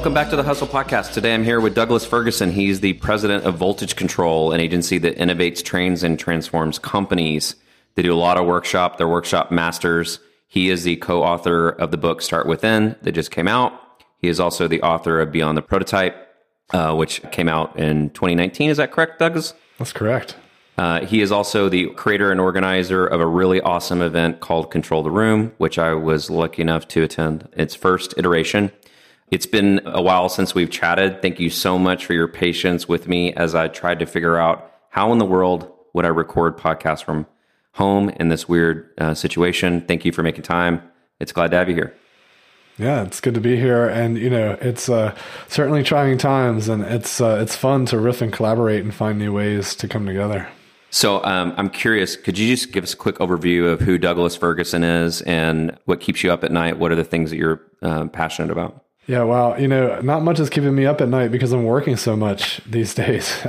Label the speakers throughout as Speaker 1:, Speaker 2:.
Speaker 1: Welcome back to the Hustle Podcast. Today I'm here with Douglas Ferguson. He's the president of Voltage Control, an agency that innovates, trains, and transforms companies. They do a lot of workshop. They're workshop masters. He is the co author of the book Start Within that just came out. He is also the author of Beyond the Prototype, uh, which came out in 2019. Is that correct, Douglas?
Speaker 2: That's correct.
Speaker 1: Uh, he is also the creator and organizer of a really awesome event called Control the Room, which I was lucky enough to attend its first iteration. It's been a while since we've chatted. Thank you so much for your patience with me as I tried to figure out how in the world would I record podcasts from home in this weird uh, situation. Thank you for making time. It's glad to have you here.
Speaker 2: Yeah, it's good to be here, and you know, it's uh, certainly trying times, and it's uh, it's fun to riff and collaborate and find new ways to come together.
Speaker 1: So um, I'm curious, could you just give us a quick overview of who Douglas Ferguson is and what keeps you up at night? What are the things that you're uh, passionate about?
Speaker 2: Yeah, well, you know, not much is keeping me up at night because I'm working so much these days.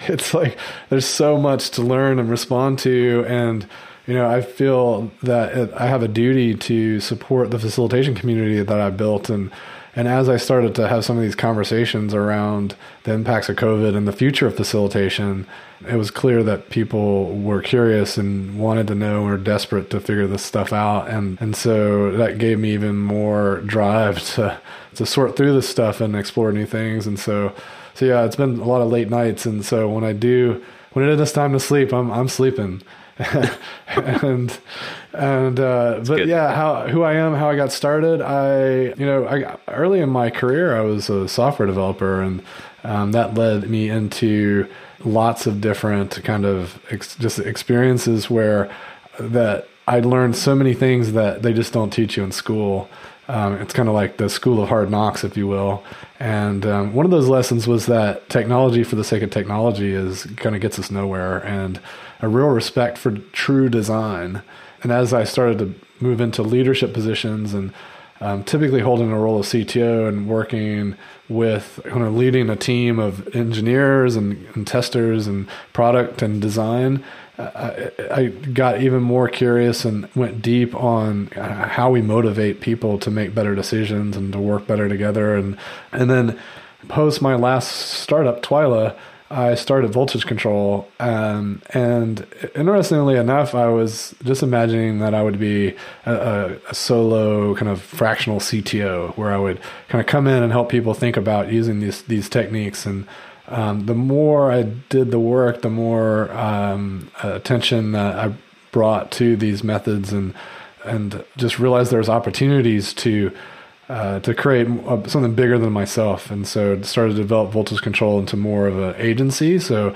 Speaker 2: it's like there's so much to learn and respond to, and you know, I feel that it, I have a duty to support the facilitation community that I built, and and as I started to have some of these conversations around the impacts of COVID and the future of facilitation, it was clear that people were curious and wanted to know and were desperate to figure this stuff out. And, and so that gave me even more drive to, to sort through this stuff and explore new things. And so, so yeah, it's been a lot of late nights. And so when I do, when it is time to sleep, I'm, I'm sleeping. and and uh, but good. yeah, how who I am, how I got started. I you know I early in my career I was a software developer, and um, that led me into lots of different kind of ex- just experiences where that I learned so many things that they just don't teach you in school. Um, it's kind of like the school of hard knocks, if you will. And um, one of those lessons was that technology for the sake of technology is kind of gets us nowhere, and a real respect for true design. And as I started to move into leadership positions and um, typically holding a role of CTO and working with kind of leading a team of engineers and, and testers and product and design, I, I, got even more curious and went deep on how we motivate people to make better decisions and to work better together. And and then post my last startup, Twyla, I started voltage control. Um, and interestingly enough, I was just imagining that I would be a, a, solo kind of fractional CTO where I would kind of come in and help people think about using these, these techniques. And um, the more I did the work, the more um, attention that I brought to these methods and, and just realized there's opportunities to uh, to create something bigger than myself. And so started to develop Voltage Control into more of an agency. So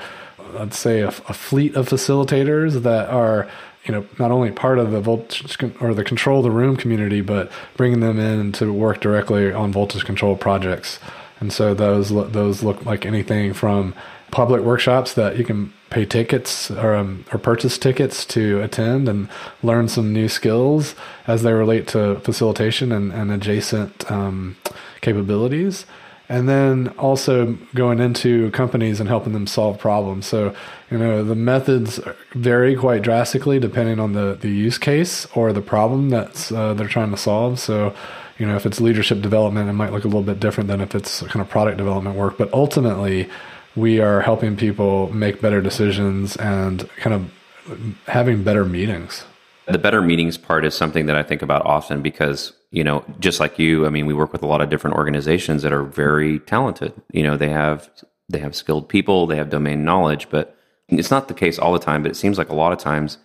Speaker 2: I'd say a, a fleet of facilitators that are you know not only part of the voltage or the control of the room community but bringing them in to work directly on voltage control projects and so those those look like anything from public workshops that you can pay tickets or, um, or purchase tickets to attend and learn some new skills as they relate to facilitation and, and adjacent um, capabilities. And then also going into companies and helping them solve problems. So, you know, the methods vary quite drastically depending on the, the use case or the problem that's uh, they're trying to solve. So, you know, if it's leadership development, it might look a little bit different than if it's kind of product development work. But ultimately, we are helping people make better decisions and kind of having better meetings.
Speaker 1: The better meetings part is something that I think about often because, you know, just like you, I mean, we work with a lot of different organizations that are very talented. You know, they have they have skilled people, they have domain knowledge, but it's not the case all the time, but it seems like a lot of times,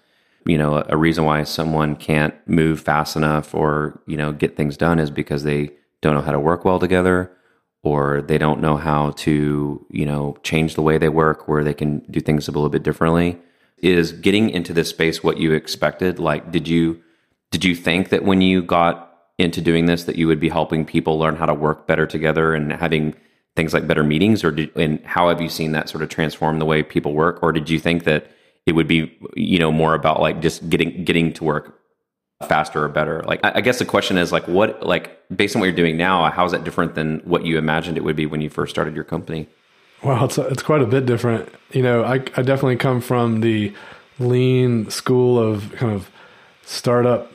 Speaker 1: you know, a, reason why someone can't move fast enough or, you know, get things done is because they don't know how to work well together or they don't know how to, you know, change the way they work where they can do things a little bit differently. Is getting into this space what you expected? Like, did you did you think that when you got into doing this that you would be helping people learn how to work better together and having things like better meetings, or and how have you seen that sort of transform the way people work, or did you think that it would be, you know, more about like just getting getting to work faster or better? Like, I, guess the question is like, what, like, based on what you're doing now, how is that different than what you imagined it would be when you first started your company?
Speaker 2: Well, it's it's quite a bit different. You know, I I definitely come from the lean school of kind of startup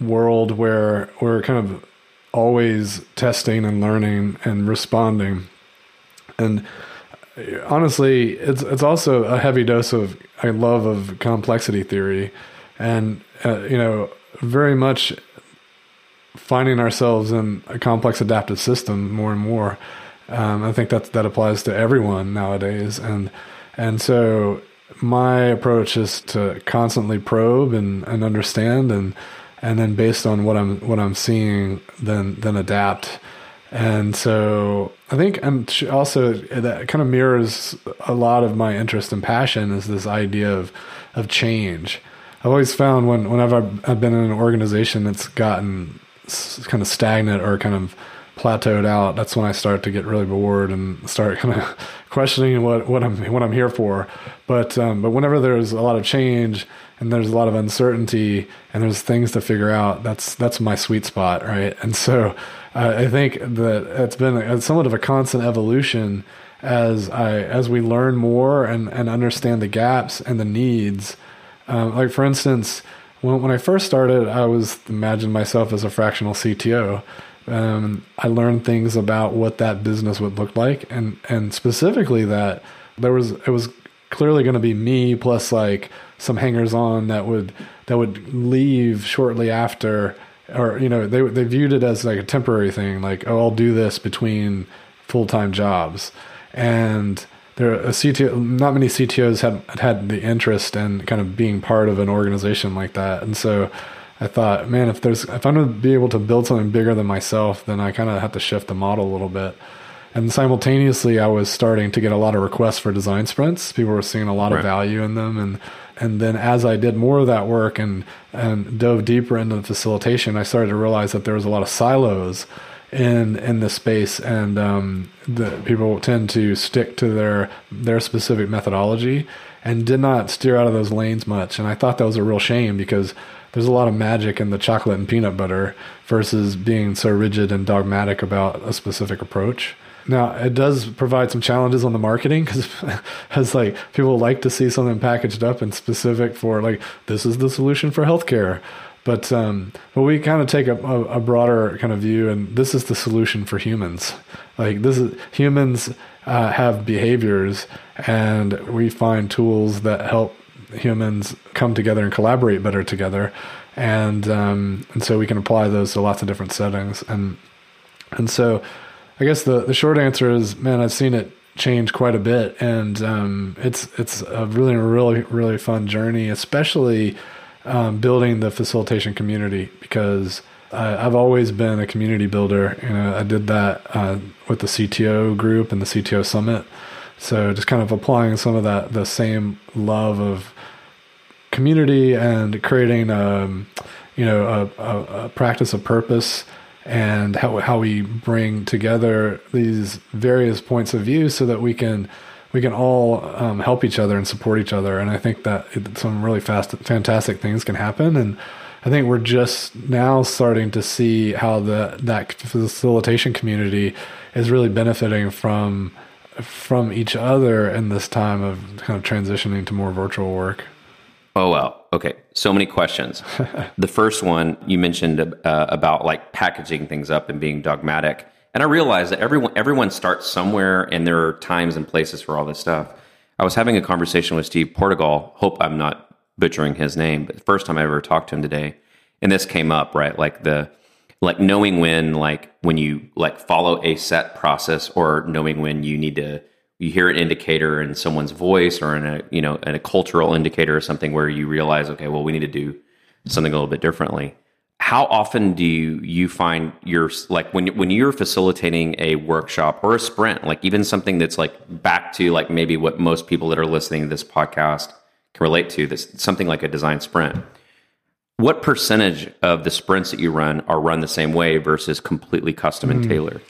Speaker 2: world where we're kind of always testing and learning and responding. And honestly, it's it's also a heavy dose of I love of complexity theory, and uh, you know very much finding ourselves in a complex adaptive system more and more. Um, I think that that applies to everyone nowadays, and and so my approach is to constantly probe and, and understand, and and then based on what I'm what I'm seeing, then then adapt. And so I think I'm also that kind of mirrors a lot of my interest and passion is this idea of of change. I've always found when whenever I've been in an organization that's gotten kind of stagnant or kind of plateaued out, that's when I start to get really bored and start kind of questioning what, what I'm what I'm here for. But um, but whenever there's a lot of change and there's a lot of uncertainty and there's things to figure out, that's that's my sweet spot, right? And so uh, I think that it's been somewhat of a constant evolution as I as we learn more and and understand the gaps and the needs. Um, like for instance, when when I first started, I was imagined myself as a fractional CTO. Um, I learned things about what that business would look like, and and specifically that there was it was clearly going to be me plus like some hangers on that would that would leave shortly after, or you know they they viewed it as like a temporary thing, like oh I'll do this between full time jobs, and there a CTO not many CTOs had had the interest in kind of being part of an organization like that, and so I thought, man, if there's if I'm going to be able to build something bigger than myself, then I kind of have to shift the model a little bit. And simultaneously, I was starting to get a lot of requests for design sprints. People were seeing a lot right. of value in them, and and then as I did more of that work and and dove deeper into the facilitation, I started to realize that there was a lot of silos in in the space, and um, the people tend to stick to their their specific methodology and did not steer out of those lanes much. And I thought that was a real shame because there's a lot of magic in the chocolate and peanut butter versus being so rigid and dogmatic about a specific approach. Now, it does provide some challenges on the marketing because as like people like to see something packaged up and specific for like this is the solution for healthcare. But um, but we kind of take a, a, broader kind of view, and this is the solution for humans. Like this is humans uh, have behaviors, and we find tools that help humans come together and collaborate better together, and um, and so we can apply those to lots of different settings. And and so, I guess the the short answer is, man, I've seen it change quite a bit, and um, it's it's a really really really fun journey, especially um, building the facilitation community because. I've always been a community builder. You know, I did that uh, with the CTO group and the CTO summit. So just kind of applying some of that the same love of community and creating um, you know a, a, a, practice of purpose and how how we bring together these various points of view so that we can we can all um, help each other and support each other and I think that it, some really fast fantastic things can happen and I think we're just now starting to see how the that facilitation community is really benefiting from from each other in this time of kind of transitioning to more virtual work.
Speaker 1: Oh well, okay. So many questions. the first one you mentioned uh, about like packaging things up and being dogmatic, and I realize that everyone everyone starts somewhere, and there are times and places for all this stuff. I was having a conversation with Steve Portigal. Hope I'm not butchering his name, but the first time I ever talked to him today, and this came up right, like the like knowing when like when you like follow a set process or knowing when you need to you hear an indicator in someone's voice or in a you know in a cultural indicator or something where you realize okay well we need to do something a little bit differently how often do you, you find you're like when when you're facilitating a workshop or a sprint like even something that's like back to like maybe what most people that are listening to this podcast can relate to this something like a design sprint what percentage of the sprints that you run are run the same way versus completely custom and mm. tailored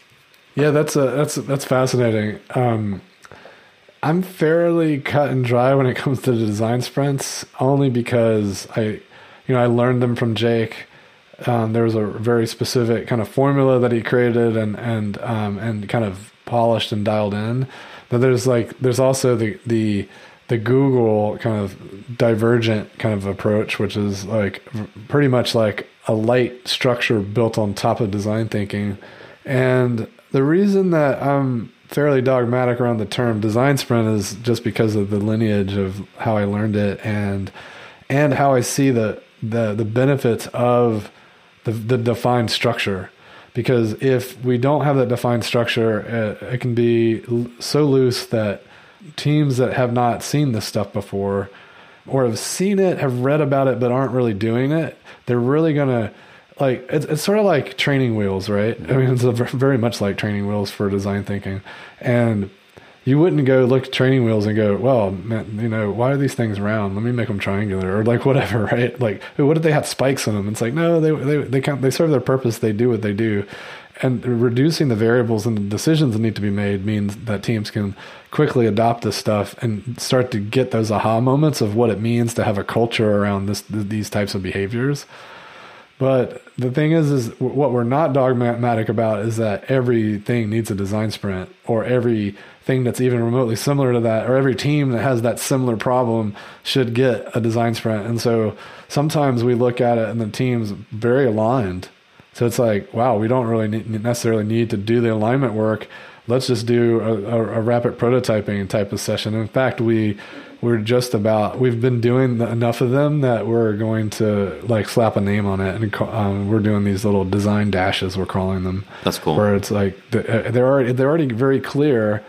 Speaker 2: yeah that's a, that's that's fascinating um, I'm fairly cut and dry when it comes to the design sprints, only because I, you know, I learned them from Jake. Um, there was a very specific kind of formula that he created and and um, and kind of polished and dialed in. But there's like there's also the the the Google kind of divergent kind of approach, which is like pretty much like a light structure built on top of design thinking. And the reason that I'm fairly dogmatic around the term design sprint is just because of the lineage of how I learned it and and how I see the the the benefits of the, the defined structure. Because if we don't have that defined structure, it, it can be so loose that teams that have not seen this stuff before or have seen it, have read about it, but aren't really doing it, they're really going to like it's, it's sort of like training wheels, right? I mean, it's very much like training wheels for design thinking. And you wouldn't go look at training wheels and go, well, man, you know, why are these things round? Let me make them triangular or like whatever, right? Like, what did they have spikes in them? It's like, no, they, they, they, can they serve their purpose. They do what they do and reducing the variables and the decisions that need to be made means that teams can quickly adopt this stuff and start to get those aha moments of what it means to have a culture around this these types of behaviors. But the thing is, is what we're not dogmatic about is that everything needs a design sprint, or everything that's even remotely similar to that, or every team that has that similar problem should get a design sprint. And so sometimes we look at it and the team's very aligned so it's like, wow, we don't really need, necessarily need to do the alignment work. Let's just do a, a, a, rapid prototyping type of session. In fact, we we're just about we've been doing enough of them that we're going to like slap a name on it, and um, we're doing these little design dashes. We're calling them.
Speaker 1: That's cool.
Speaker 2: Where it's like uh, they're already they're already very clear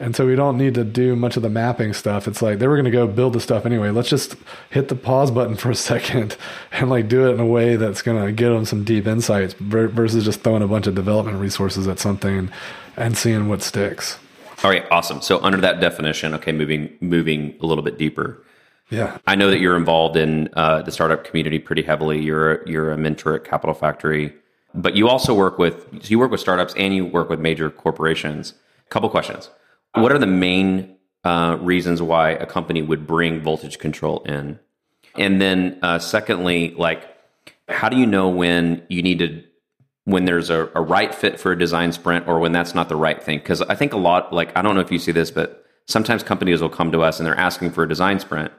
Speaker 2: and so we don't need to do much of the mapping stuff. It's like they were going to go build the stuff anyway. Let's just hit the pause button for a second and like do it in a way that's going to get them some deep insights versus just throwing a bunch of development resources at something and seeing what sticks.
Speaker 1: All right, awesome. So under that definition, okay, moving moving a little bit deeper.
Speaker 2: Yeah,
Speaker 1: I know that you're involved in uh, the startup community pretty heavily. You're you're a mentor at Capital Factory, but you also work with so you work with startups and you work with major corporations. Couple questions what are the main uh, reasons why a company would bring voltage control in? And then, uh, secondly, like, how do you know when you need to, when there's a, a right fit for a design sprint or when that's not the right thing? Because I think a lot, like, I don't know if you see this, but sometimes companies will come to us and they're asking for a design sprint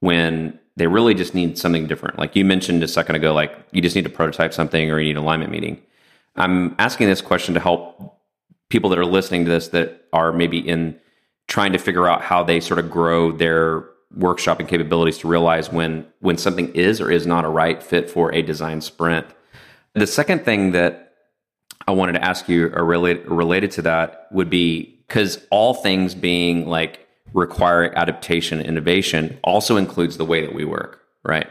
Speaker 1: when they really just need something different. Like you mentioned a second ago, like you just need to prototype something or you need an alignment meeting. I'm asking this question to help people that are listening to this that are maybe in trying to figure out how they sort of grow their workshop and capabilities to realize when when something is or is not a right fit for a design sprint. The second thing that I wanted to ask you uh, or related related to that would be because all things being like require adaptation innovation also includes the way that we work, right?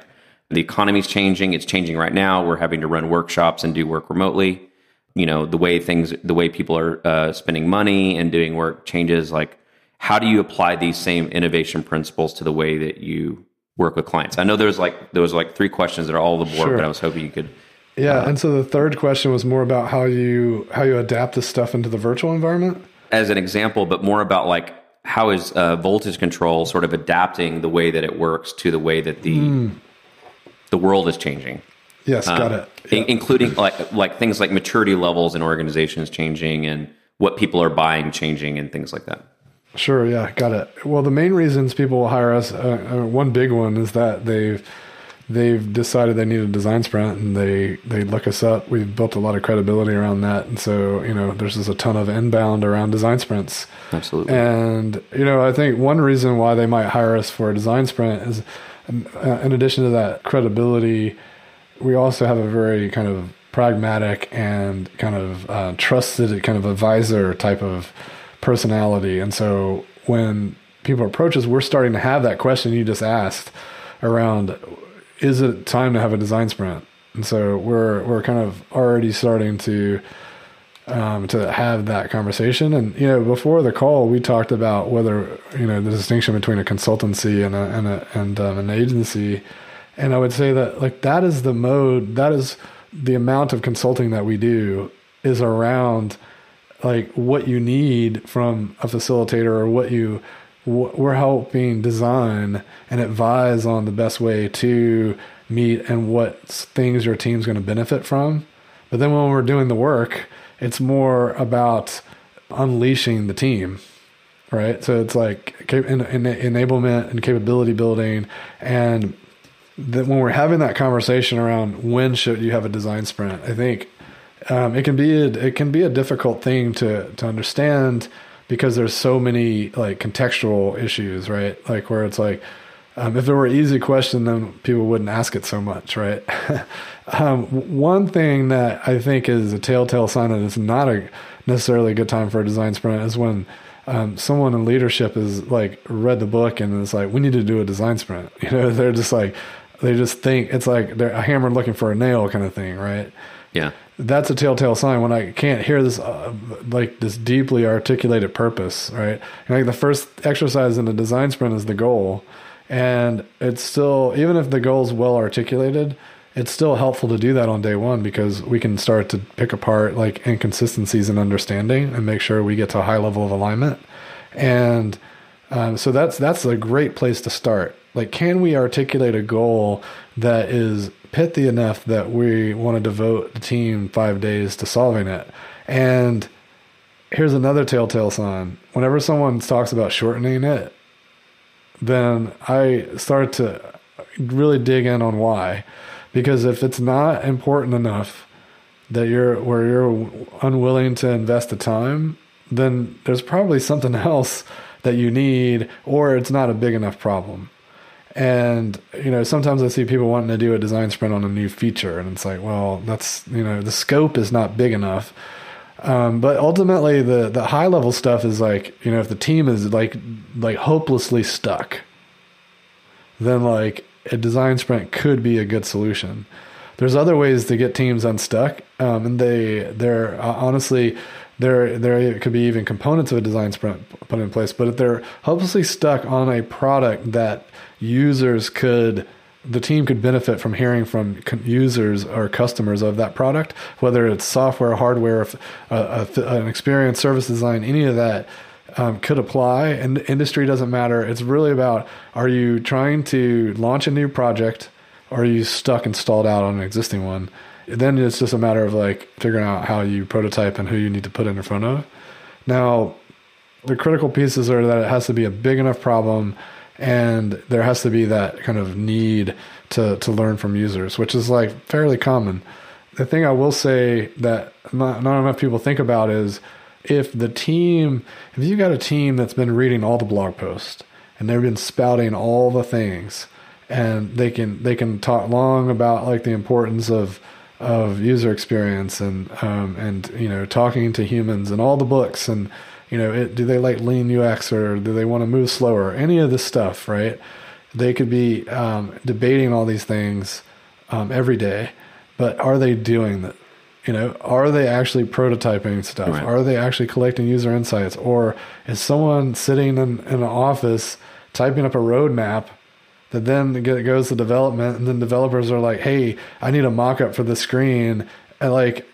Speaker 1: The economy's changing, it's changing right now. We're having to run workshops and do work remotely you know the way things the way people are uh, spending money and doing work changes like how do you apply these same innovation principles to the way that you work with clients i know there's like there was like three questions that are all the board sure. but i was hoping you could
Speaker 2: yeah uh, and so the third question was more about how you how you adapt this stuff into the virtual environment
Speaker 1: as an example but more about like how is uh, voltage control sort of adapting the way that it works to the way that the mm. the world is changing
Speaker 2: Yes, uh, got it.
Speaker 1: Yeah. including like like things like maturity levels in organizations changing and what people are buying changing and things like that.
Speaker 2: Sure, yeah, got it. Well, the main reasons people will hire us, uh, uh, one big one is that they've they've decided they need a design sprint and they they look us up. We've built a lot of credibility around that, and so you know there's just a ton of inbound around design sprints.
Speaker 1: Absolutely.
Speaker 2: And you know I think one reason why they might hire us for a design sprint is, uh, in addition to that credibility we also have a very kind of pragmatic and kind of uh, trusted kind of advisor type of personality. And so when people approach us, we're starting to have that question you just asked around is it time to have a design sprint? And so we're we're kind of already starting to um, to have that conversation. And you know, before the call, we talked about whether you know the distinction between a consultancy and a, and a, and um, an agency and I would say that like that is the mode, that is the amount of consulting that we do is around like what you need from a facilitator or what you we're helping design and advise on the best way to meet and what things your team's going to benefit from. But then when we're doing the work, it's more about unleashing the team, right? So it's like enablement and capability building and that when we're having that conversation around when should you have a design sprint, I think um, it can be a, it can be a difficult thing to to understand because there's so many like contextual issues, right? Like where it's like um, if it were an easy question, then people wouldn't ask it so much, right? um, one thing that I think is a telltale sign that it's not a necessarily a good time for a design sprint is when um, someone in leadership is like read the book and it's like, we need to do a design sprint. You know, they're just like, they just think it's like they're a hammer looking for a nail kind of thing, right?
Speaker 1: Yeah.
Speaker 2: That's a telltale sign when I can't hear this, uh, like this deeply articulated purpose, right? And like the first exercise in the design sprint is the goal. And it's still, even if the goal is well articulated, it's still helpful to do that on day one because we can start to pick apart like inconsistencies in understanding and make sure we get to a high level of alignment. And um, so that's that's a great place to start. Like, can we articulate a goal that is pithy enough that we want to devote the team five days to solving it? And here's another telltale sign: whenever someone talks about shortening it, then I start to really dig in on why because if it's not important enough that you're where you're unwilling to invest the time, then there's probably something else that you need, or it's not a big enough problem. And you know, sometimes I see people wanting to do a design sprint on a new feature, and it's like, well, that's you know, the scope is not big enough. Um, but ultimately, the the high level stuff is like, you know, if the team is like like hopelessly stuck, then like a design sprint could be a good solution. There's other ways to get teams unstuck, um, and they they're uh, honestly there there could be even components of a design sprint put in place, but if they're hopelessly stuck on a product that users could the team could benefit from hearing from users or customers of that product, whether it's software, hardware, uh, an experience, service design, any of that um, could apply. And industry doesn't matter. It's really about are you trying to launch a new project or are you stuck and stalled out on an existing one? Then it's just a matter of like figuring out how you prototype and who you need to put in front of. Now, the critical pieces are that it has to be a big enough problem and there has to be that kind of need to, to learn from users, which is like fairly common. The thing I will say that not, not enough people think about is if the team, if you've got a team that's been reading all the blog posts and they've been spouting all the things, and they can they can talk long about like the importance of of user experience and um, and you know talking to humans and all the books and you know it, do they like lean UX or do they want to move slower? Any of this stuff right? They could be um, debating all these things um, every day but are they doing that? You know are they actually prototyping stuff? Right. are they actually collecting user insights? Or is someone sitting in, in an office typing up a roadmap that then goes to development and then developers are like hey i need a mock-up for the screen. And like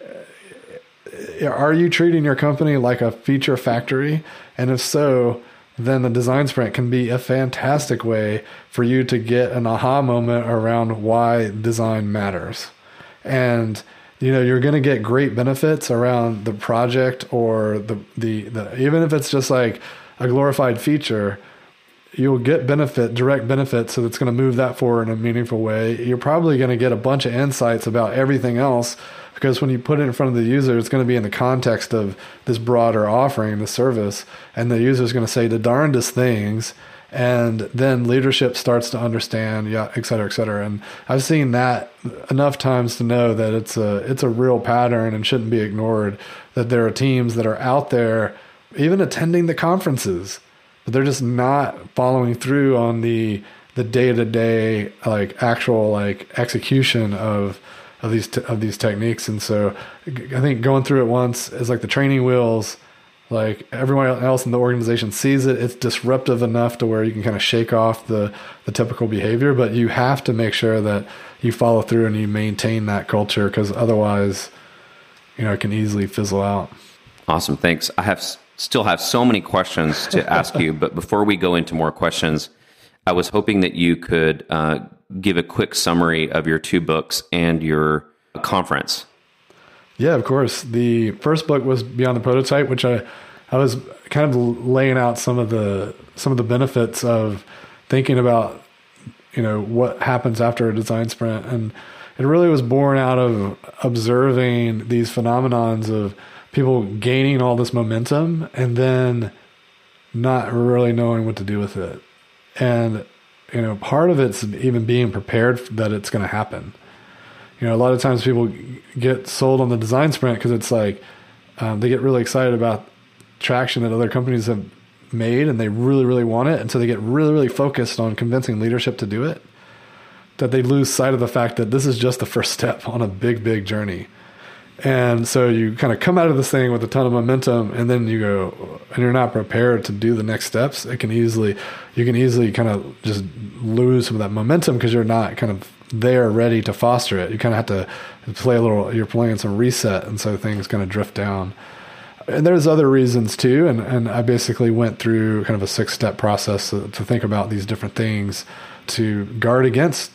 Speaker 2: uh, are you treating your company like a feature factory? And if so then the design sprint can be a fantastic way for you to get an aha moment around why design matters. And you know you're going to get great benefits around the project or the, the the even if it's just like a glorified feature you'll get benefit direct benefit so that's going to move that forward in a meaningful way. You're probably going to get a bunch of insights about everything else because when you put it in front of the user it's going to be in the context of this broader offering the service and the user is going to say the darndest things and then leadership starts to understand yeah et cetera et cetera. And i've seen that enough times to know that it's a it's a real pattern and shouldn't be ignored that there are teams that are out there even attending the conferences but they're just not following through on the the day-to-day like actual like execution of of these t- of these techniques. And so i think going through it once is like the training wheels like everyone else in the organization sees it. It's disruptive enough to where you can kind of shake off the the typical behavior but you have to make sure that you follow through and you maintain that culture because otherwise you know it can easily fizzle out.
Speaker 1: Awesome. Thanks. I have still have so many questions to ask you but before we go into more questions i was hoping that you could uh, give a quick summary of your two books and your conference
Speaker 2: yeah, of course. The first book was Beyond the Prototype, which I I was kind of laying out some of the some of the benefits of thinking about you know what happens after a design sprint and it really was born out of observing these phenomenons of people gaining all this momentum and then not really knowing what to do with it. And you know part of it's even being prepared that it's going to happen. You know a lot of times people get sold on the design sprint because it's like um, they get really excited about traction that other companies have made and they really really want it. And so they get really really focused on convincing leadership to do it that they lose sight of the fact that this is just the first step on a big big journey and so you kind of come out of this thing with a ton of momentum and then you go and you're not prepared to do the next steps it can easily you can easily kind of just lose some of that momentum because you're not kind of there ready to foster it you kind of have to play a little you're playing some reset and so things kind of drift down and there's other reasons too. And, and I basically went through kind of a six step process to, to think about these different things to guard against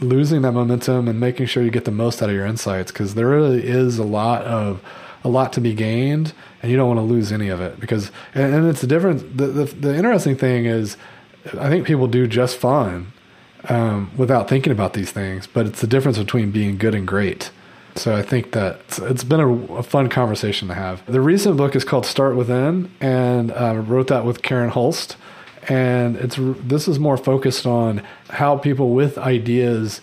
Speaker 2: losing that momentum and making sure you get the most out of your insights because there really is a lot of a lot to be gained and you don't want to lose any of it because and, and it's a different the, the, the interesting thing is i think people do just fine um, without thinking about these things but it's the difference between being good and great so I think that it's, it's been a, a, fun conversation to have. The recent book is called Start Within, and I uh, wrote that with Karen Holst. And it's this is more focused on how people with ideas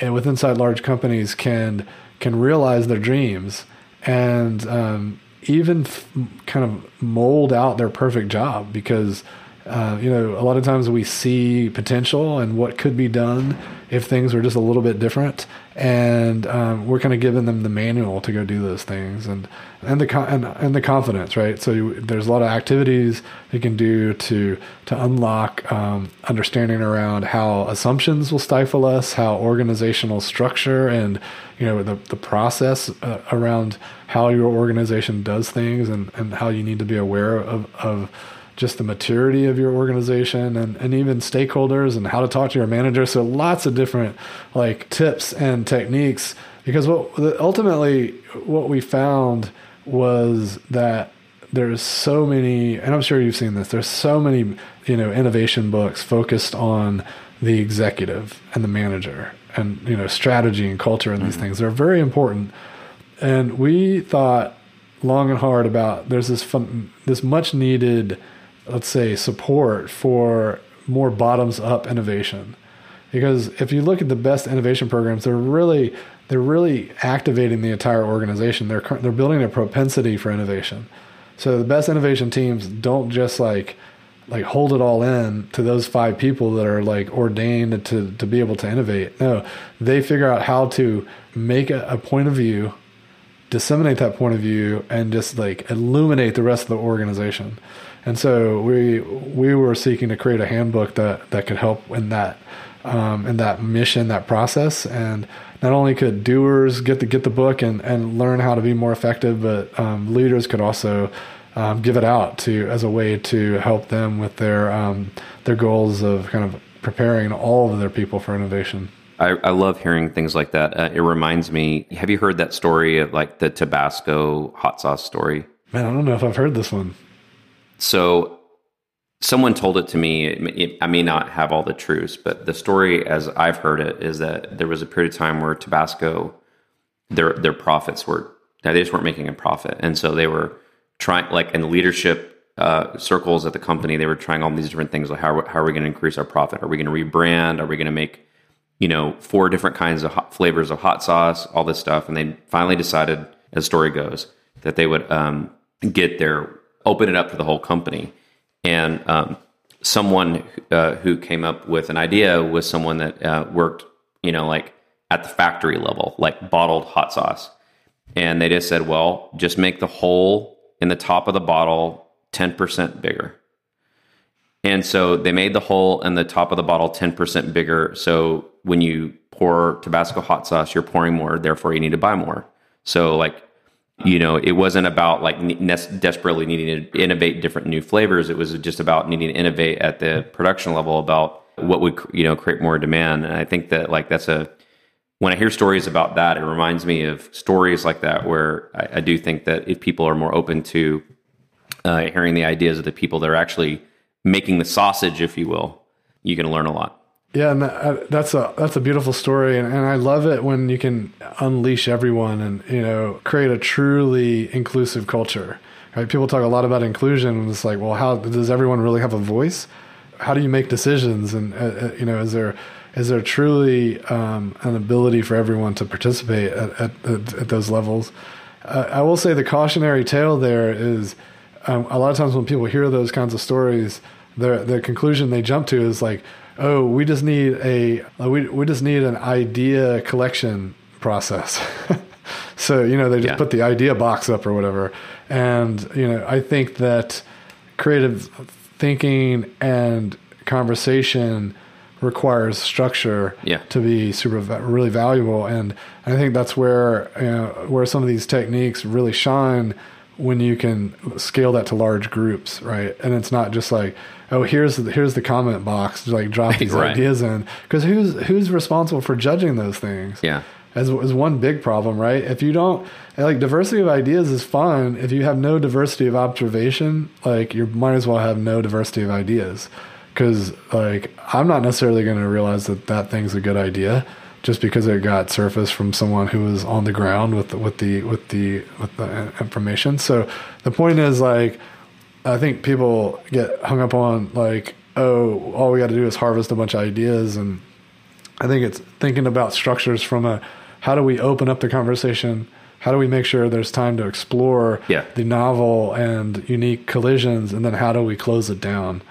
Speaker 2: and with inside large companies can can realize their dreams and um, even f- kind of mold out their perfect job because uh, you know a lot of times we see potential and what could be done if things were just a little bit different. And um, we're kind of giving them the manual to go do those things and and the and, and the confidence, right? So you, there's a lot of activities you can do to to unlock um, understanding around how assumptions will stifle us, how organizational structure and you know the the process uh, around how your organization does things and and how you need to be aware of of just the maturity of your organization and, and even stakeholders and how to talk to your manager. So lots of different like tips and techniques because what ultimately what we found was that there's so many and I'm sure you've seen this there's so many you know innovation books focused on the executive and the manager and you know strategy and culture and these mm-hmm. things they're very important and we thought long and hard about there's this fun, this much needed let's say, support for more bottoms up innovation. Because if you look at the best innovation programs, they're really they're really activating the entire organization. They're they're building a propensity for innovation. So the best innovation teams don't just like like hold it all in to those five people that are like ordained to to be able to innovate. No, they figure out how to make a, a point of view, disseminate that point of view, and just like illuminate the rest of the organization. And so we we were seeking to create a handbook that that could help in that um, in that mission, that process, and not only could doers get to get the book and, and learn how to be more effective, but um, leaders could also um, give it out to as a way to help them with their um, their goals of kind of preparing all of their people for innovation.
Speaker 1: I, I love hearing things like that. Uh, it reminds me. Have you heard that story of like the Tabasco hot sauce story?
Speaker 2: Man, I don't know if I've heard this one.
Speaker 1: So someone told it to me. It, I may not have all the truths, but the story, as I've heard it, is that there was a period of time where Tabasco, their their profits were they just weren't making a profit, and so they were trying, like in leadership uh, circles at the company, they were trying all these different things. Like how how are we going to increase our profit? Are we going to rebrand? Are we going to make you know four different kinds of hot, flavors of hot sauce? All this stuff, and they finally decided, as the story goes, that they would um, get their open it up to the whole company. And um, someone uh, who came up with an idea was someone that uh, worked, you know, like at the factory level, like bottled hot sauce. And they just said, well, just make the hole in the top of the bottle 10% bigger. And so they made the hole in the top of the bottle 10% bigger. So when you pour Tabasco hot sauce, you're pouring more, therefore you need to buy more. So like you know it wasn't about like ne- desperately needing to innovate different new flavors. It was just about needing to innovate at the production level about what would you know create more demand. And i think that like that's a when i hear stories about that it reminds me of stories like that where i, I do think that if people are more open to uh, hearing the ideas of the people that are actually making the sausage if you will you can learn a lot
Speaker 2: Yeah, and that, uh, that's a that's a beautiful story, and, and I love it when you can unleash everyone and you know create a truly inclusive culture. Right? People talk a lot about inclusion, and it's like, well, how does everyone really have a voice? How do you make decisions? And uh, uh you know, is there is there truly um, an ability for everyone to participate at, at, at those levels? Uh, I will say the cautionary tale there is um, a lot of times when people hear those kinds of stories, the the conclusion they jump to is like, oh, we just need a uh, we we just need an idea collection process. so you know they just yeah. put the idea box up or whatever, and you know I think that creative thinking and conversation requires structure
Speaker 1: yeah.
Speaker 2: to be super really valuable and I think that's where you know, where some of these techniques really shine when you can scale that to large groups right? And it's not just like oh here's the, here's the comment box like drop these right. ideas in. Because who's who's responsible for judging those things?
Speaker 1: Yeah.
Speaker 2: As, as one big problem right? If you don't like diversity of ideas is fine. If you have no diversity of observation like you might as well have no diversity of ideas. Because like I'm not necessarily going to realize that that thing's a good idea just because it got surfaced from someone who was on the ground with the, with the with the with the information. So the point is like I think people get hung up on like oh all we got to do is harvest a bunch of ideas and I think it's thinking about structures from a how do we open up the conversation how do we make sure there's time to explore
Speaker 1: yeah.
Speaker 2: the novel and unique collisions and then how do we close it down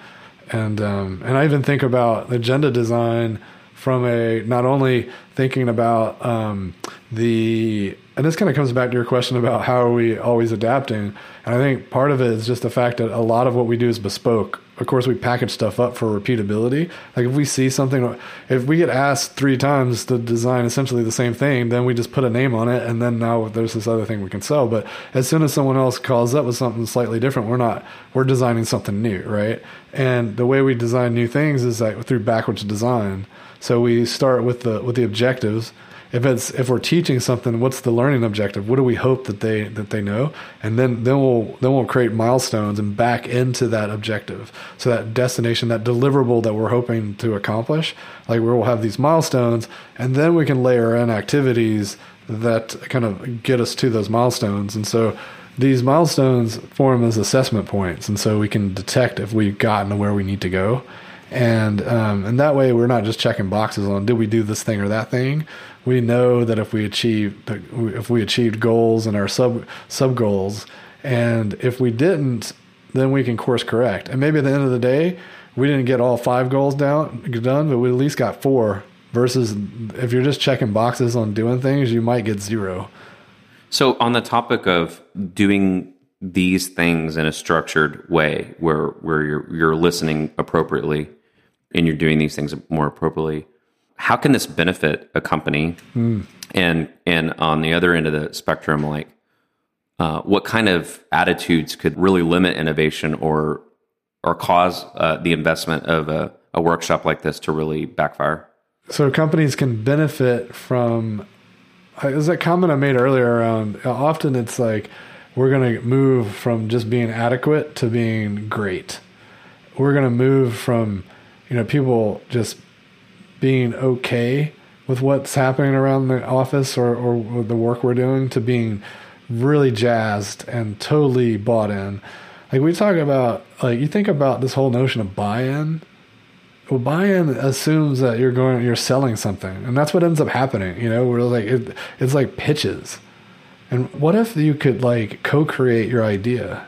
Speaker 2: and um, and I even think about agenda design from a not only thinking about um, the and this kind of comes back to your question about how are we always adapting. And i think part of it is just the fact that a lot of what we do is bespoke. Of course we package stuff up for repeatability. Like if we see something if we get asked three times to design essentially the same thing then we just put a name on it and then now there's this other thing we can sell. But as soon as someone else calls up with something slightly different we're not we're designing something new right? And the way we design new things is like through backwards design so we start with the with the objectives. If it's if we're teaching something, what's the learning objective? What do we hope that they that they know? And then then we'll then we'll create milestones and back into that objective. So that destination, that deliverable that we're hoping to accomplish, like we'll have these milestones, and then we can layer in activities that kind of get us to those milestones. And so these milestones form as assessment points, and so we can detect if we've gotten to where we need to go and um, and that way we're not just checking boxes on did we do this thing or that thing. We know that if we achieved if we achieved goals and our sub sub goals, and if we didn't, then we can course correct. And maybe at the end of the day, we didn't get all five goals down done, but we at least got four. Versus if you're just checking boxes on doing things, you might get zero.
Speaker 1: So on the topic of doing these things in a structured way where where you're you're listening appropriately and you're doing these things more appropriately, how can this benefit a company? Mm. And and on the other end of the spectrum, like uh, what kind of attitudes could really limit innovation or or cause uh, the investment of a, a workshop like this to really backfire?
Speaker 2: So companies can benefit from. Is that comment I made earlier around? Often it's like we're going to move from just being adequate to being great. We're going to move from you know, people just being okay with what's happening around the office or, or the work we're doing to being really jazzed and totally bought in. Like we talk about, like you think about this whole notion of buy-in. Well, buy-in assumes that you're going, you're selling something, and that's what ends up happening. You know, we're like it, it's like pitches. And what if you could like co-create your idea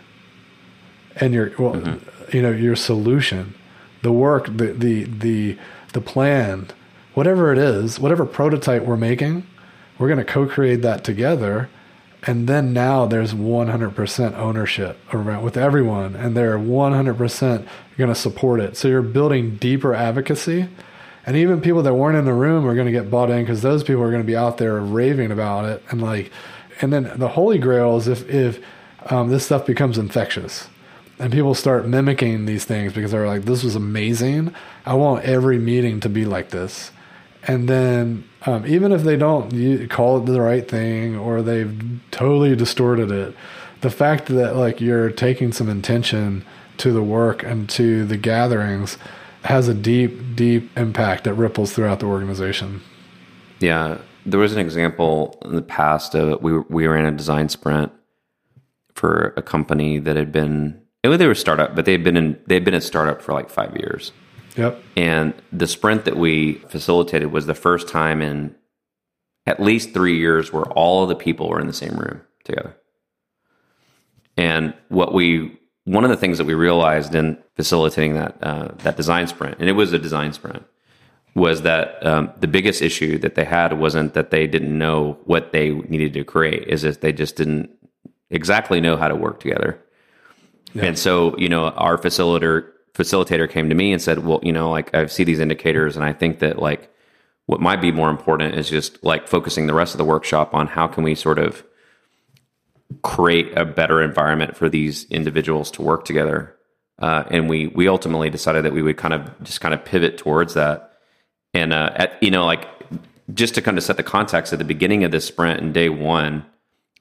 Speaker 2: and your well, mm-hmm. you know, your solution the work, the the the the plan, whatever it is, whatever prototype we're making, we're going to co-create that together, and then now there's 100% ownership around with everyone, and they're 100% going to support it. So you're building deeper advocacy. And even people that weren't in the room are going to get bought in because those people are going to be out there raving about it. And like, and then the holy grail is if if um, this stuff becomes infectious and people start mimicking these things because they're like, "This was amazing. I want every meeting to be like this." And then, um, even if they don't call it the right thing or they've totally distorted it, the fact that like you're taking some intention to the work and to the gatherings has a deep, deep impact that ripples throughout the organization.
Speaker 1: Yeah, there was an example in the past. Uh, we were we ran a design sprint for a company that had been they were a startup, but they had been in they had been a startup for like five years.
Speaker 2: Yep.
Speaker 1: And the sprint that we facilitated was the first time in at least three years where all of the people were in the same room together. And what we one of the things that we realized in facilitating that uh, that design sprint, and it was a design sprint, was that um, the biggest issue that they had wasn't that they didn't know what they needed to create, is that they just didn't exactly know how to work together. Yeah. And so, you know, our facilitator facilitator came to me and said, "Well, you know, like I see these indicators, and I think that like what might be more important is just like focusing the rest of the workshop on how can we sort of create a better environment for these individuals to work together." Uh, and we we ultimately decided that we would kind of just kind of pivot towards that, and uh, at you know like just to kind of set the context at the beginning of this sprint and day one,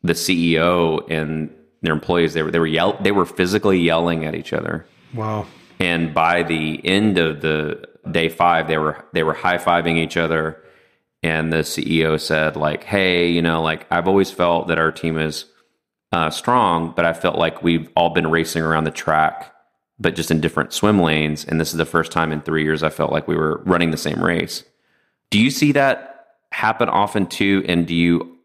Speaker 1: the CEO and their employees they were they were yell they were physically yelling at each other.
Speaker 2: Wow.
Speaker 1: And by the end of the day five, they were they were high fiving each other. And the CEO said, like, hey, you know, like I've always felt that our team is uh, strong, but I felt like we've all been racing around the track, but just in different swim lanes. And this is the first time in three years I felt like we were running the same race. Do you see that happen often too? And do you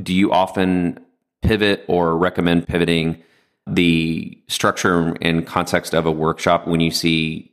Speaker 1: do you often pivot or recommend pivoting the structure and context of a workshop when you see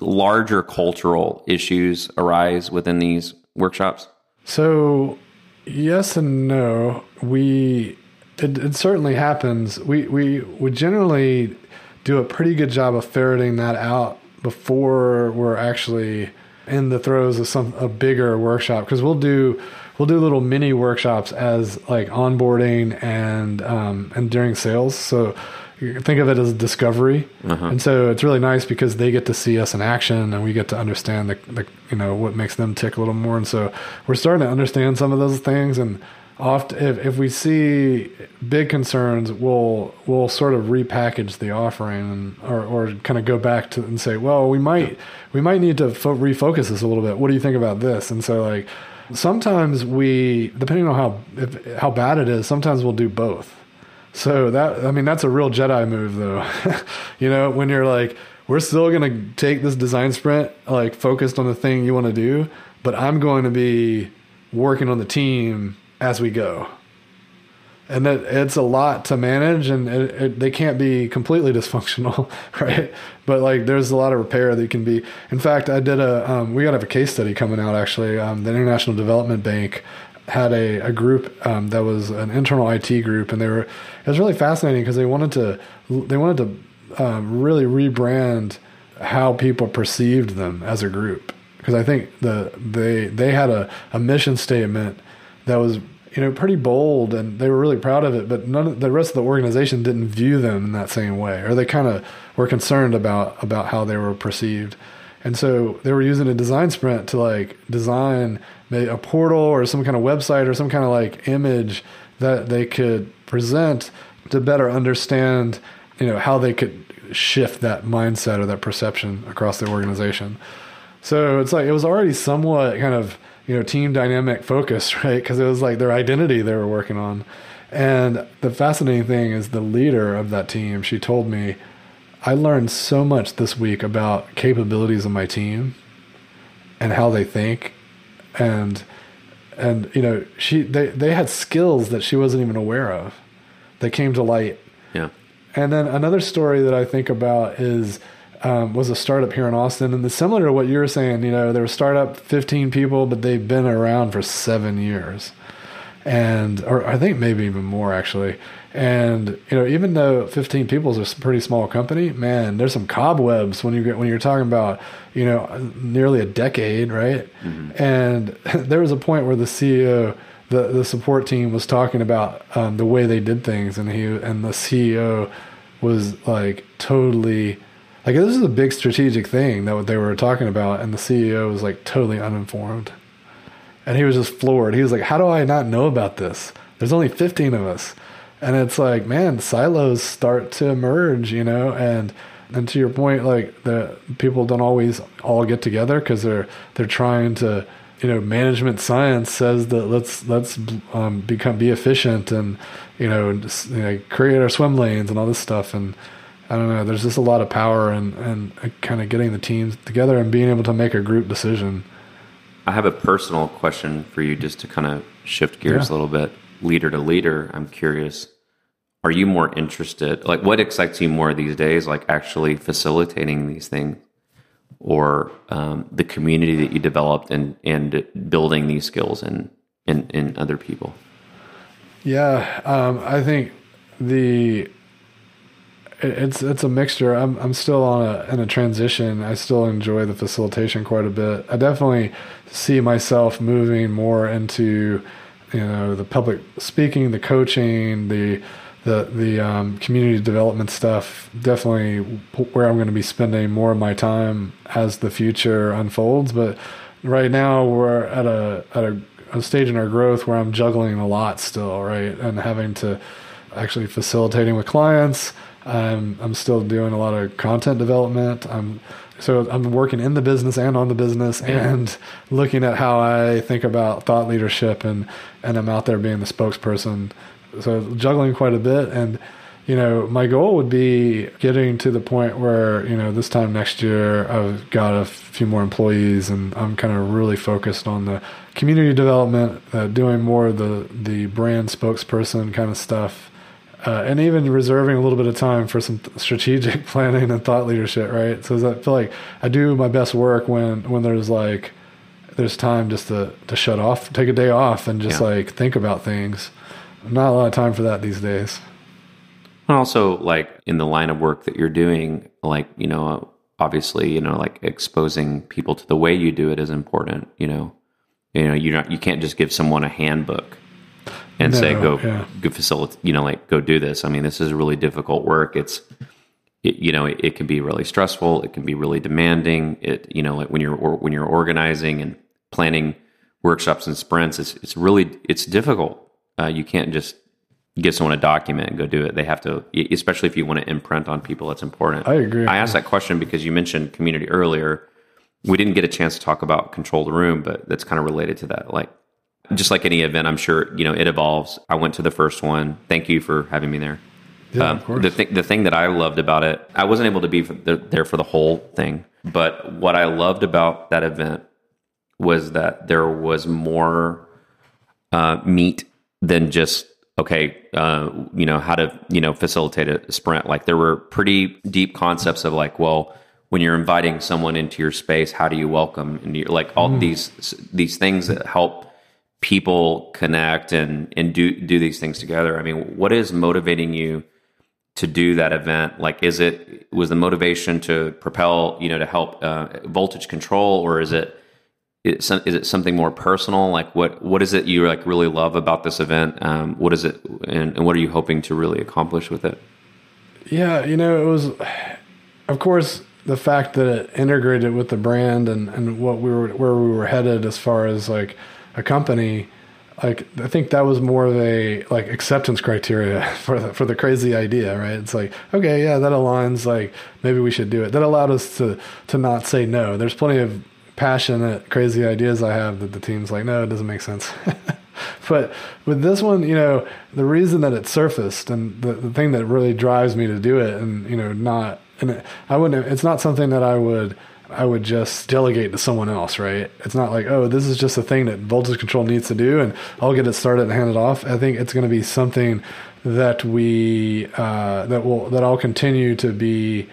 Speaker 1: larger cultural issues arise within these workshops?
Speaker 2: So, yes and no. We it, it certainly happens. We we would generally do a pretty good job of ferreting that out before we're actually in the throes of some a bigger workshop because we'll do we'll do little mini workshops as like onboarding and um, and during sales. So think of it as discovery, uh-huh. and so it's really nice because they get to see us in action, and we get to understand the, the you know what makes them tick a little more. And so we're starting to understand some of those things and. Oft, if, if we see big concerns, we'll we'll sort of repackage the offering and, or, or kind of go back to and say, well, we might we might need to fo- refocus this a little bit. What do you think about this? And so like Sometimes we, depending on how if, how bad it is, sometimes we'll do both. So that I mean that's a real Jedi move though. you know, when you're like we're still going to take this design sprint like focused on the thing you want to do, but I'm going to be working on the team as we go and that it's a lot to manage and it, it, they can't be completely dysfunctional right? But like there's a lot of repair that can be. In fact i did a um, we got to have a case study coming out actually. Um, the international development bank had a, a group um, that was an internal IT group, and they were it was really fascinating because they wanted to they wanted to um, really rebrand how people perceived them as a group. Because I think the they they had a, a mission statement that was you know, pretty bold and they were really proud of it, but none of the rest of the organization didn't view them in that same way, or they kind of were concerned about, about how they were perceived. And so they were using a design sprint to like design a portal or some kind of website or some kind of like image that they could present to better understand, you know, how they could shift that mindset or that perception across the organization. So it's like it was already somewhat kind of you know team dynamic focus, right? Because it was like their identity they were working on. And the fascinating thing is the leader of that team. She told me, I learned so much this week about capabilities of my team and how they think, and and you know she they they had skills that she wasn't even aware of that came to light.
Speaker 1: Yeah.
Speaker 2: And then another story that I think about is um, was a startup here in Austin, and the, similar to what you were saying, you know, there were startup 15 people, but they've been around for seven years, and or I think maybe even more actually. And you know, even though 15 people is a pretty small company, man, there's some cobwebs when you get when you're talking about you know nearly a decade, right? Mm-hmm. And there was a point where the CEO. The, the support team was talking about um, the way they did things, and he and the CEO was like totally like this is a big strategic thing that they were talking about, and the CEO was like totally uninformed, and he was just floored. He was like, "How do I not know about this? There's only 15 of us." And it's like, man, silos start to emerge, you know, and And to your point, like the people don't always all get together because they're they're trying to, you know, management science says that let's let's um, become be efficient and you know, just, you know create our swim lanes and all this stuff and. I don't know. There's just a lot of power and and kind of getting the teams together and being able to make a group decision.
Speaker 1: I have a personal question for you, just to kind of shift gears yeah. a little bit, leader to leader. I'm curious are you more interested like what excites you more these days like actually facilitating these things or um, the community that you developed and and building these skills in in, in other people
Speaker 2: yeah um, i think the it's it's a mixture i'm i'm still on a in a transition i still enjoy the facilitation quite a bit i definitely see myself moving more into you know the public speaking the coaching the the the um, community development stuff definitely where I'm going to be spending more of my time as the future unfolds. But right now we're at a at a, a stage in our growth where I'm juggling a lot still, right, and having to actually facilitating with clients. I'm I'm still doing a lot of content development. I'm so I'm working in the business and on the business yeah. and looking at how I think about thought leadership and and I'm out there being the spokesperson so juggling quite a bit and you know my goal would be getting to the point where you know this time next year i've got a few more employees and i'm kind of really focused on the community development uh, doing more of the the brand spokesperson kind of stuff uh, and even reserving a little bit of time for some strategic planning and thought leadership right so i feel like i do my best work when when there's like there's time just to to shut off take a day off and just yeah. like think about things not a lot of time for that these days.
Speaker 1: And also, like in the line of work that you're doing, like, you know, obviously, you know, like exposing people to the way you do it is important, you know. You know, you're not you can't just give someone a handbook and no, say go yeah. go facilitate, you know, like go do this. I mean, this is really difficult work. It's it, you know, it, it, can be really stressful, it can be really demanding. It you know, like when you're or, when you're organizing and planning workshops and sprints, it's it's really it's difficult uh, you can't just give someone a document and go do it. They have to, especially if you want to imprint on people. It's important.
Speaker 2: I agree.
Speaker 1: I asked that question because you mentioned community earlier. We didn't get a chance to talk about control the room, but that's kind of related to that. Like, just like any event, I'm sure you know it evolves. I went to the first one. Thank you for having me there.
Speaker 2: Yeah, um, of course.
Speaker 1: The, th- the thing that I loved about it, I wasn't able to be the, there for the whole thing, but what I loved about that event was that there was more uh, meat than just okay, uh, you know, how to, you know, facilitate a sprint. Like there were pretty deep concepts of like, well, when you're inviting someone into your space, how do you welcome? And you're like all mm. these these things that help people connect and and do do these things together. I mean, what is motivating you to do that event? Like, is it was the motivation to propel, you know, to help uh, voltage control, or is it is it something more personal? Like what what is it you like really love about this event? Um, what is it, and, and what are you hoping to really accomplish with it?
Speaker 2: Yeah, you know, it was, of course, the fact that it integrated with the brand and and what we were where we were headed as far as like a company. Like I think that was more of a like acceptance criteria for the for the crazy idea, right? It's like okay, yeah, that aligns. Like maybe we should do it. That allowed us to to not say no. There's plenty of passionate, crazy ideas I have that the team's like, no, it doesn't make sense. but with this one, you know, the reason that it surfaced and the, the thing that really drives me to do it and, you know, not, and it, I wouldn't, it's not something that I would, I would just delegate to someone else, right? It's not like, oh, this is just a thing that voltage control needs to do and I'll get it started and hand it off. I think it's going to be something that we, uh, that will, that I'll continue to be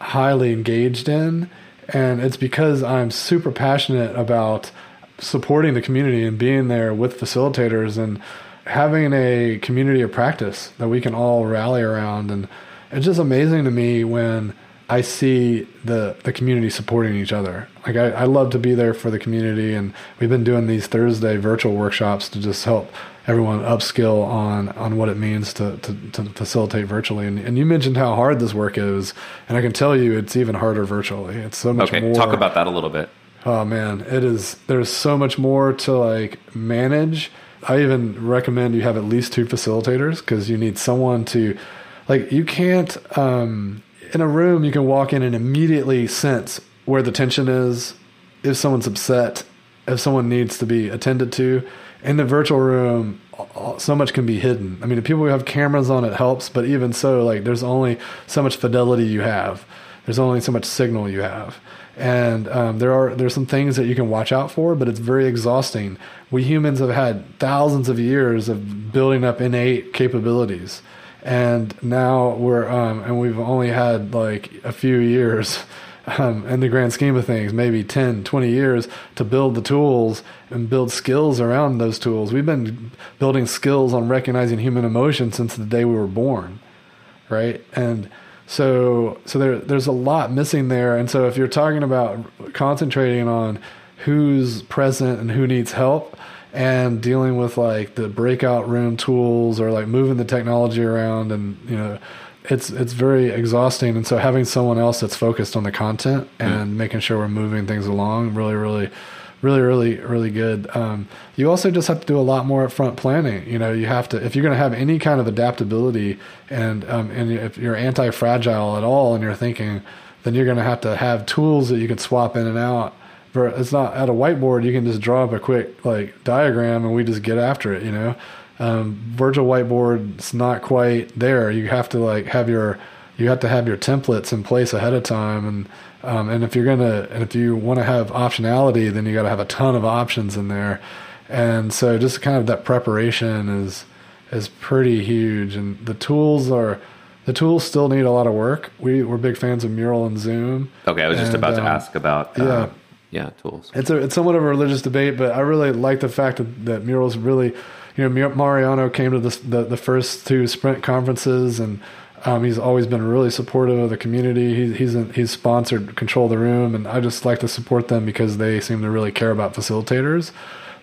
Speaker 2: highly engaged in and it's because I'm super passionate about supporting the community and being there with facilitators and having a community of practice that we can all rally around. And it's just amazing to me when I see the the community supporting each other. Like I, I love to be there for the community, and we've been doing these Thursday virtual workshops to just help everyone upskill on on what it means to to, to facilitate virtually. And, and you mentioned how hard this work is, and I can tell you it's even harder virtually. It's so much more.
Speaker 1: okay,
Speaker 2: more.
Speaker 1: Talk about that a little bit.
Speaker 2: Oh man, it is. There's so much more to like manage. I even recommend you have at least two facilitators because you need someone to, like, you can't. Um, in a room, you can walk in and immediately sense where the tension is, if someone's upset, if someone needs to be attended to. In the virtual room, so much can be hidden. I mean, the people who have cameras on it helps, but even so, like there's only so much fidelity you have. There's only so much signal you have, and um, there are there's some things that you can watch out for, but it's very exhausting. We humans have had thousands of years of building up innate capabilities, and now we're um, and we've only had like a few years um, in the grand scheme of things, maybe 10, 20 years to build the tools and build skills around those tools. We've been building skills on recognizing human emotion since the day we were born, right? And so, so there, there's a lot missing there. And so, if you're talking about concentrating on who's present and who needs help, and dealing with like the breakout room tools or like moving the technology around and you know it's it's very exhausting. And so having someone else that's focused on the content and mm. making sure we're moving things along really really really really really good. Um, you also just have to do a lot more upfront planning. You know you have to if you're going to have any kind of adaptability and um, and if you're anti-fragile at all in your thinking then you're going to have to have tools that you can swap in and out it's not at a whiteboard you can just draw up a quick like diagram and we just get after it you know um, virtual whiteboard's not quite there. You have to like have your you have to have your templates in place ahead of time, and um, and if you're gonna and if you want to have optionality, then you got to have a ton of options in there, and so just kind of that preparation is is pretty huge, and the tools are. The tools still need a lot of work. We, we're big fans of Mural and Zoom.
Speaker 1: Okay, I was just about um, to ask about uh, yeah, yeah, tools.
Speaker 2: It's a it's somewhat of a religious debate, but I really like the fact that, that Mural's really you know, Mariano came to the, the, the first two sprint conferences, and um, he's always been really supportive of the community. He, he's he's sponsored Control the Room, and I just like to support them because they seem to really care about facilitators.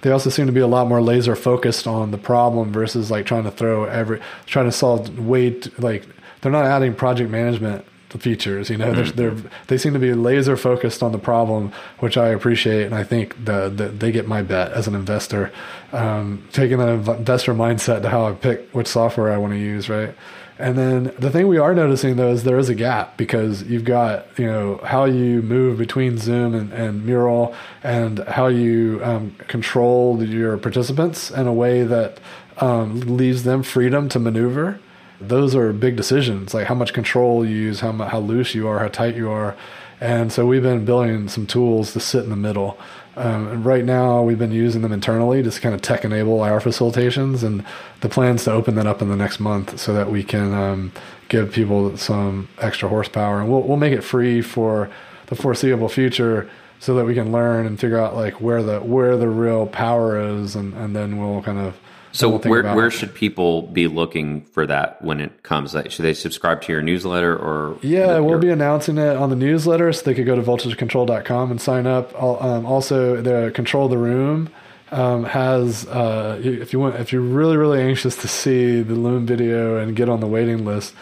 Speaker 2: They also seem to be a lot more laser focused on the problem versus like trying to throw every trying to solve way like they're not adding project management the features. You know, mm-hmm. they're, they're, they seem to be laser focused on the problem, which I appreciate, and I think the, the they get my bet as an investor, um, taking that investor mindset to how I pick which software I want to use, right? And then the thing we are noticing though is there is a gap because you've got you know how you move between Zoom and, and Mural and how you um, control your participants in a way that um, leaves them freedom to maneuver those are big decisions, like how much control you use, how how loose you are, how tight you are. And so we've been building some tools to sit in the middle. Um, and right now we've been using them internally to kind of tech enable our facilitations. And the plans to open that up in the next month so that we can um, give people some extra horsepower. And we'll, we'll make it free for the foreseeable future so that we can learn and figure out like where the where the real power is and, and then we'll kind of
Speaker 1: so where where should people be looking for that when it comes? Like, should they subscribe to your newsletter or?
Speaker 2: Yeah, the, we'll your... be announcing it on the newsletter, so they could go to voltagecontrol.com and sign up. Um, also, the Control the Room um, has uh, if you want if you're really really anxious to see the Loom video and get on the waiting list.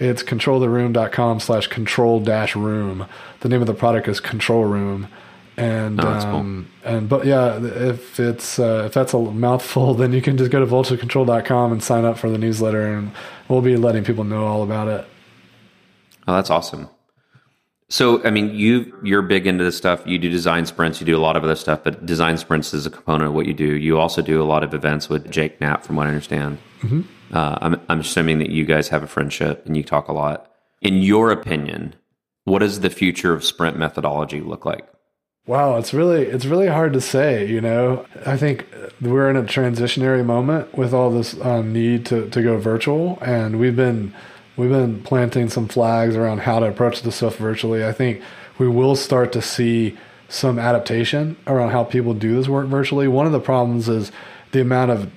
Speaker 2: It's controltheroom.com slash control dash room. The name of the product is Control Room and oh, um, cool. and but yeah, if it's uh, if that's a mouthful, then you can just go to voltagecontrol.com and sign up for the newsletter, and we'll be letting people know all about it.
Speaker 1: Oh, that's awesome. So, I mean, you you're big into this stuff. You do design sprints. You do a lot of other stuff, but design sprints is a component of what you do. You also do a lot of events with Jake Knapp, from what I understand. Mm-hmm. Uh, I'm I'm assuming that you guys have a friendship and you talk a lot. In your opinion, what does the future of sprint methodology look like?
Speaker 2: Wow, it's really it's really hard to say. You know, I think we're in a transitionary moment with all this um, need to to go virtual, and we've been we've been planting some flags around how to approach this stuff virtually. I think we will start to see some adaptation around how people do this work virtually. One of the problems is the amount of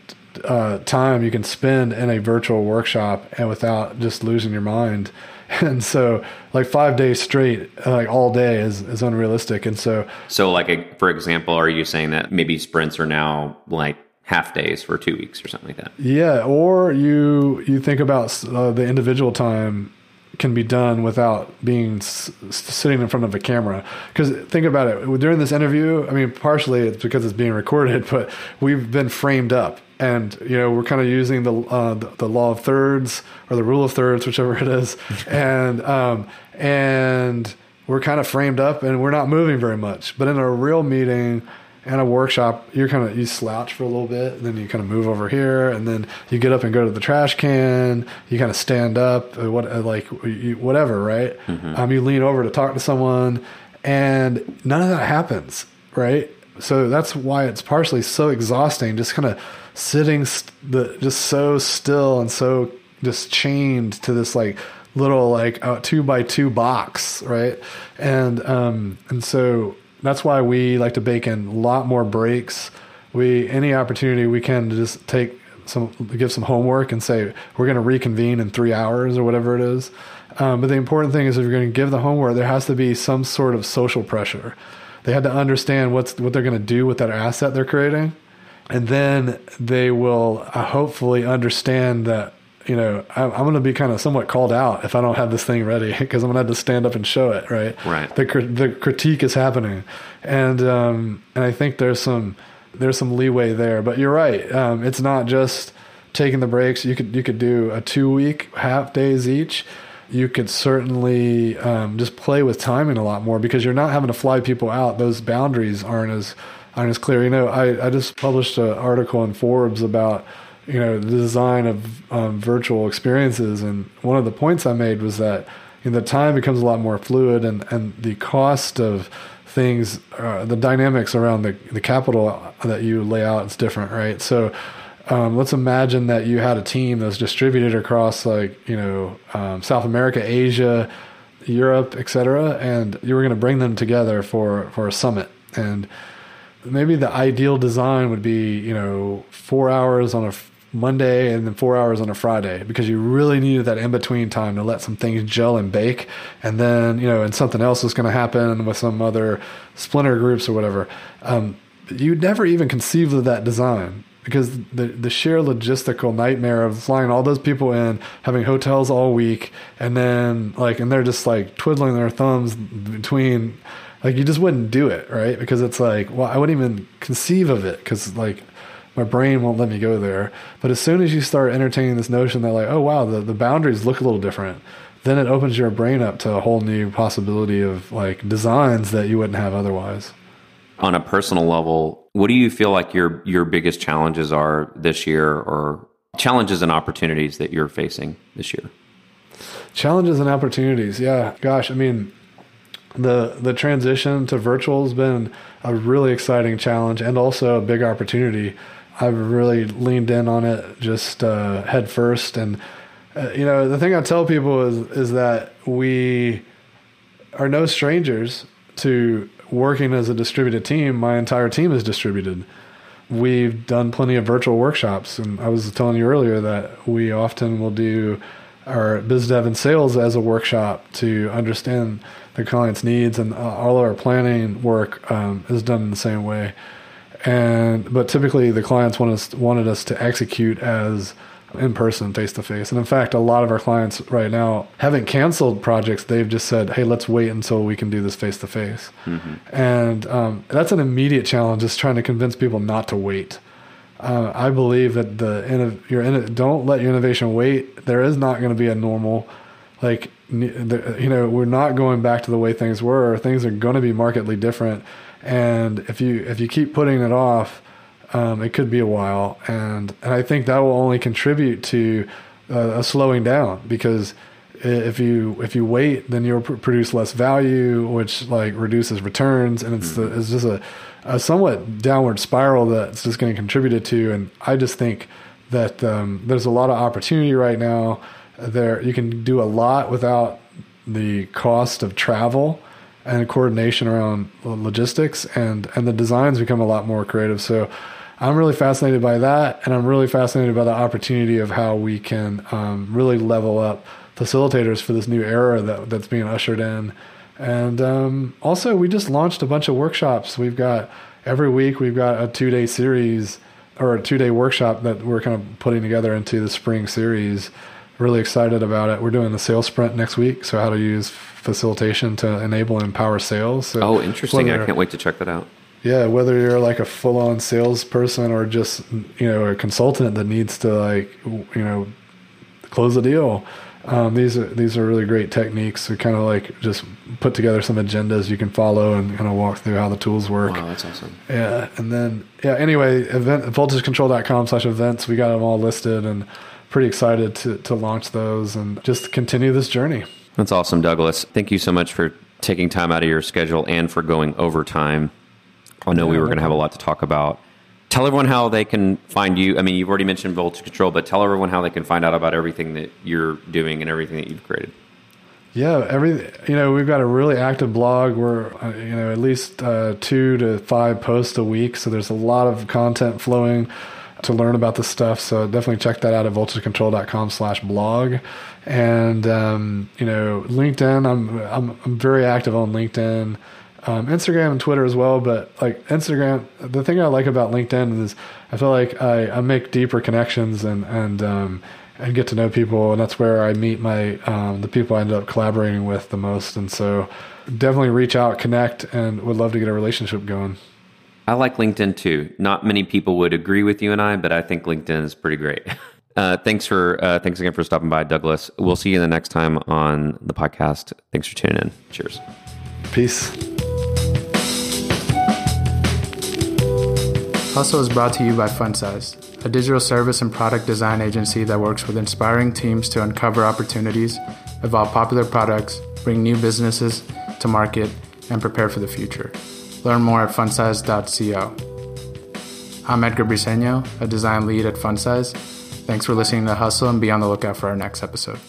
Speaker 2: uh, time you can spend in a virtual workshop and without just losing your mind. and so like five days straight like all day is, is unrealistic. And so
Speaker 1: so like a, for example are you saying that maybe sprints are now like half days for two weeks or something like that?
Speaker 2: Yeah or you you think about uh, the individual time can be done without being s- sitting in front of a camera. Because think about it, during this interview, I mean, partially it's because it's being recorded, but we've been framed up, and you know we're kind of using the, uh, the, the law of thirds or the rule of thirds, whichever it is, and um, and we're kind of framed up, and we're not moving very much. But in a real meeting and a workshop, you're kind of you slouch for a little bit, and then you kind of move over here, and then you get up and go to the trash can. You kind of stand up, uh, what uh, like you, whatever, right? Um, you lean over to talk to someone, and none of that happens, right? So that's why it's partially so exhausting, just kind of sitting st- the just so still and so just chained to this like little like uh, two by two box, right? And um, and so that's why we like to bake in a lot more breaks. We any opportunity we can to just take some give some homework and say we're going to reconvene in three hours or whatever it is. Um, but the important thing is if you're going to give the homework, there has to be some sort of social pressure. They had to understand what's what they're going to do with that asset they're creating, and then they will uh, hopefully understand that you know I'm, I'm going to be kind of somewhat called out if I don't have this thing ready because I'm going to have to stand up and show it. Right.
Speaker 1: Right.
Speaker 2: The the critique is happening, and um, and I think there's some there's some leeway there. But you're right. Um, it's not just taking the breaks. You could you could do a two week half days each. You could certainly um, just play with timing a lot more because you're not having to fly people out. Those boundaries aren't as aren't as clear. You know, I, I just published an article in Forbes about you know the design of um, virtual experiences, and one of the points I made was that you know, the time becomes a lot more fluid, and and the cost of things, uh, the dynamics around the the capital that you lay out is different, right? So. Um, let's imagine that you had a team that's distributed across like you know um, South America, Asia, Europe, etc., and you were going to bring them together for for a summit. And maybe the ideal design would be you know four hours on a Monday and then four hours on a Friday because you really needed that in between time to let some things gel and bake, and then you know and something else was going to happen with some other splinter groups or whatever. Um, you'd never even conceive of that design because the the sheer logistical nightmare of flying all those people in, having hotels all week, and then like and they're just like twiddling their thumbs between like you just wouldn't do it right because it's like well I wouldn't even conceive of it because like my brain won't let me go there. But as soon as you start entertaining this notion that like oh wow the, the boundaries look a little different then it opens your brain up to a whole new possibility of like designs that you wouldn't have otherwise.
Speaker 1: On a personal level, what do you feel like your your biggest challenges are this year, or challenges and opportunities that you're facing this year?
Speaker 2: challenges and opportunities. Yeah gosh i mean the the transition to virtual has been a really exciting challenge and also a big opportunity i've really leaned in on it just uh, head first. And uh, you know the thing i tell people is is that we are no strangers to working as a distributed team. My entire team is distributed. We've done plenty of virtual workshops. And i was telling you earlier that we often will do our biz dev and sales as a workshop to understand the client's needs. And all of our planning work um, is done in the same way and but typically the clients want us wanted us to execute as in person face to face and in fact a lot of our clients right now haven't canceled projects. They've just said hey let's wait until we can do this face to face and um, that's an immediate challenge is trying to convince people not to wait. Uh, I believe that the inno- your inno- don't let your innovation wait. There is not going to be a normal, like you know, we're not going back to the way things were. Things are going to be markedly different, and if you if you keep putting it off, um, it could be a while. And and I think that will only contribute to uh, a slowing down because if you if you wait, then you'll pr- produce less value, which like reduces returns, and it's the, it's just a, a somewhat downward spiral that's just going to contribute to. And I just think that um, there's a lot of opportunity right now. There you can do a lot without the cost of travel and coordination around logistics, and and the designs become a lot more creative. So. I'm really fascinated by that, and I'm really fascinated by the opportunity of how we can um, really level up facilitators for this new era that that's being ushered in. And um, also, we just launched a bunch of workshops. We've got every week we've got a two day series or a two day workshop that we're kind of putting together into the spring series really excited about it. We're doing the sales sprint next week. So, how to use facilitation to enable and empower sales. So
Speaker 1: oh, interesting. I can't wait to check that out.
Speaker 2: Yeah, whether you're like a full on salesperson or just, you know, a consultant that needs to like, you know, close a deal. Um, these are these are really great techniques to kind of like just put together some agendas you can follow and kind of walk through how the tools work.
Speaker 1: Wow, that's awesome.
Speaker 2: Yeah, and then yeah. Anyway, event voltagecontrol.com slash events. We got them all listed and pretty excited to to launch those and just continue this journey.
Speaker 1: That's awesome, Douglas. Thank you so much for taking time out of your schedule and for going overtime. I know yeah, we were no going to have a lot to talk about tell everyone how they can find you. I mean, you've already mentioned Voltage Control, but tell everyone how they can find out about everything that you're doing and everything that you've created.
Speaker 2: Yeah, every you know we've got a really active blog. We're uh, you know at least uh, two to five posts a week, so there's a lot of content flowing to learn about this stuff. So definitely check that out at voltagecontrol.com/blog. And um, you know LinkedIn, I'm, I'm I'm very active on LinkedIn um, Instagram and Twitter as well. But like Instagram, the thing I like about LinkedIn is I feel like I, I make deeper connections and and um, and get to know people, and that's where I meet my um, the people I end up collaborating with the most. And so definitely reach out, connect, and would love to get a relationship going.
Speaker 1: I like LinkedIn too. Not many people would agree with you and I, but I think LinkedIn is pretty great. Uh, thanks for uh, thanks again for stopping by, Douglas. We'll see you the next time on the podcast. Thanks for tuning in. Cheers.
Speaker 2: Peace.
Speaker 3: Hustle is brought to you by FunSize, a digital service and product design agency that works with inspiring teams to uncover opportunities, evolve popular products, bring new businesses to market, and prepare for the future. Learn more at funsize.co. I'm Edgar Briseño, a design lead at FunSize. Thanks for listening to Hustle and be on the lookout for our next episode.